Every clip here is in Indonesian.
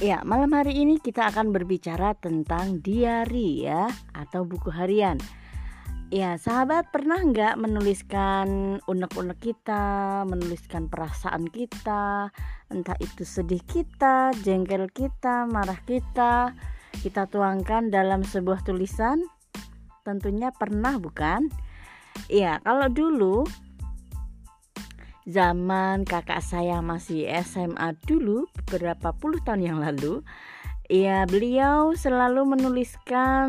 Ya, malam hari ini kita akan berbicara tentang diary ya atau buku harian. Ya, sahabat pernah nggak menuliskan unek-unek kita, menuliskan perasaan kita, entah itu sedih kita, jengkel kita, marah kita, kita tuangkan dalam sebuah tulisan? Tentunya pernah bukan? Ya, kalau dulu zaman kakak saya masih SMA dulu beberapa puluh tahun yang lalu ya beliau selalu menuliskan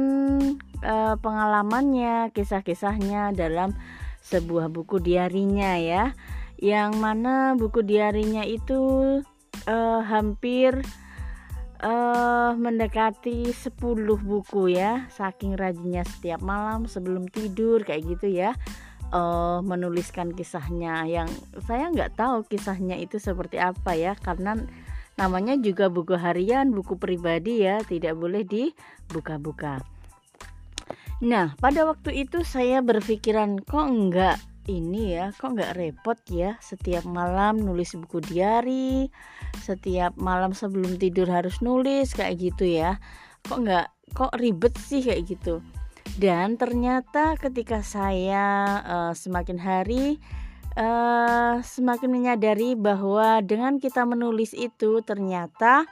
uh, pengalamannya kisah-kisahnya dalam sebuah buku diarinya ya. Yang mana buku diarinya itu uh, hampir uh, mendekati 10 buku ya saking rajinnya setiap malam sebelum tidur kayak gitu ya uh, menuliskan kisahnya yang saya nggak tahu kisahnya itu seperti apa ya karena namanya juga buku harian buku pribadi ya tidak boleh dibuka-buka. Nah pada waktu itu saya berpikiran kok enggak ini ya kok nggak repot ya setiap malam nulis buku diary setiap malam sebelum tidur harus nulis kayak gitu ya. Kok nggak kok ribet sih kayak gitu dan ternyata ketika saya uh, semakin hari uh, semakin menyadari bahwa dengan kita menulis itu ternyata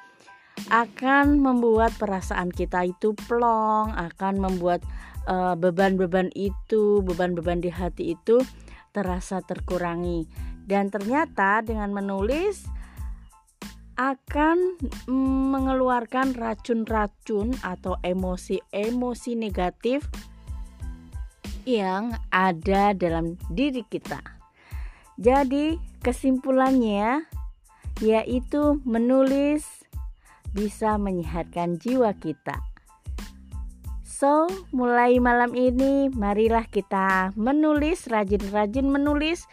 akan membuat perasaan kita itu plong, akan membuat eh, beban-beban uh, itu, beban-beban di hati itu terasa terkurangi. Dan ternyata dengan menulis akan mengeluarkan racun-racun atau emosi-emosi negatif yang ada dalam diri kita. Jadi, kesimpulannya yaitu menulis bisa menyehatkan jiwa kita. So, mulai malam ini marilah kita menulis, rajin-rajin menulis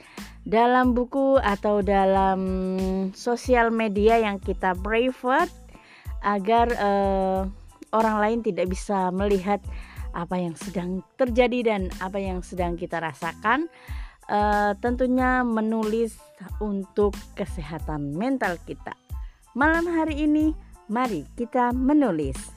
dalam buku atau dalam sosial media yang kita private agar uh, orang lain tidak bisa melihat apa yang sedang terjadi dan apa yang sedang kita rasakan. Uh, tentunya menulis untuk kesehatan mental kita. Malam hari ini, mari kita menulis.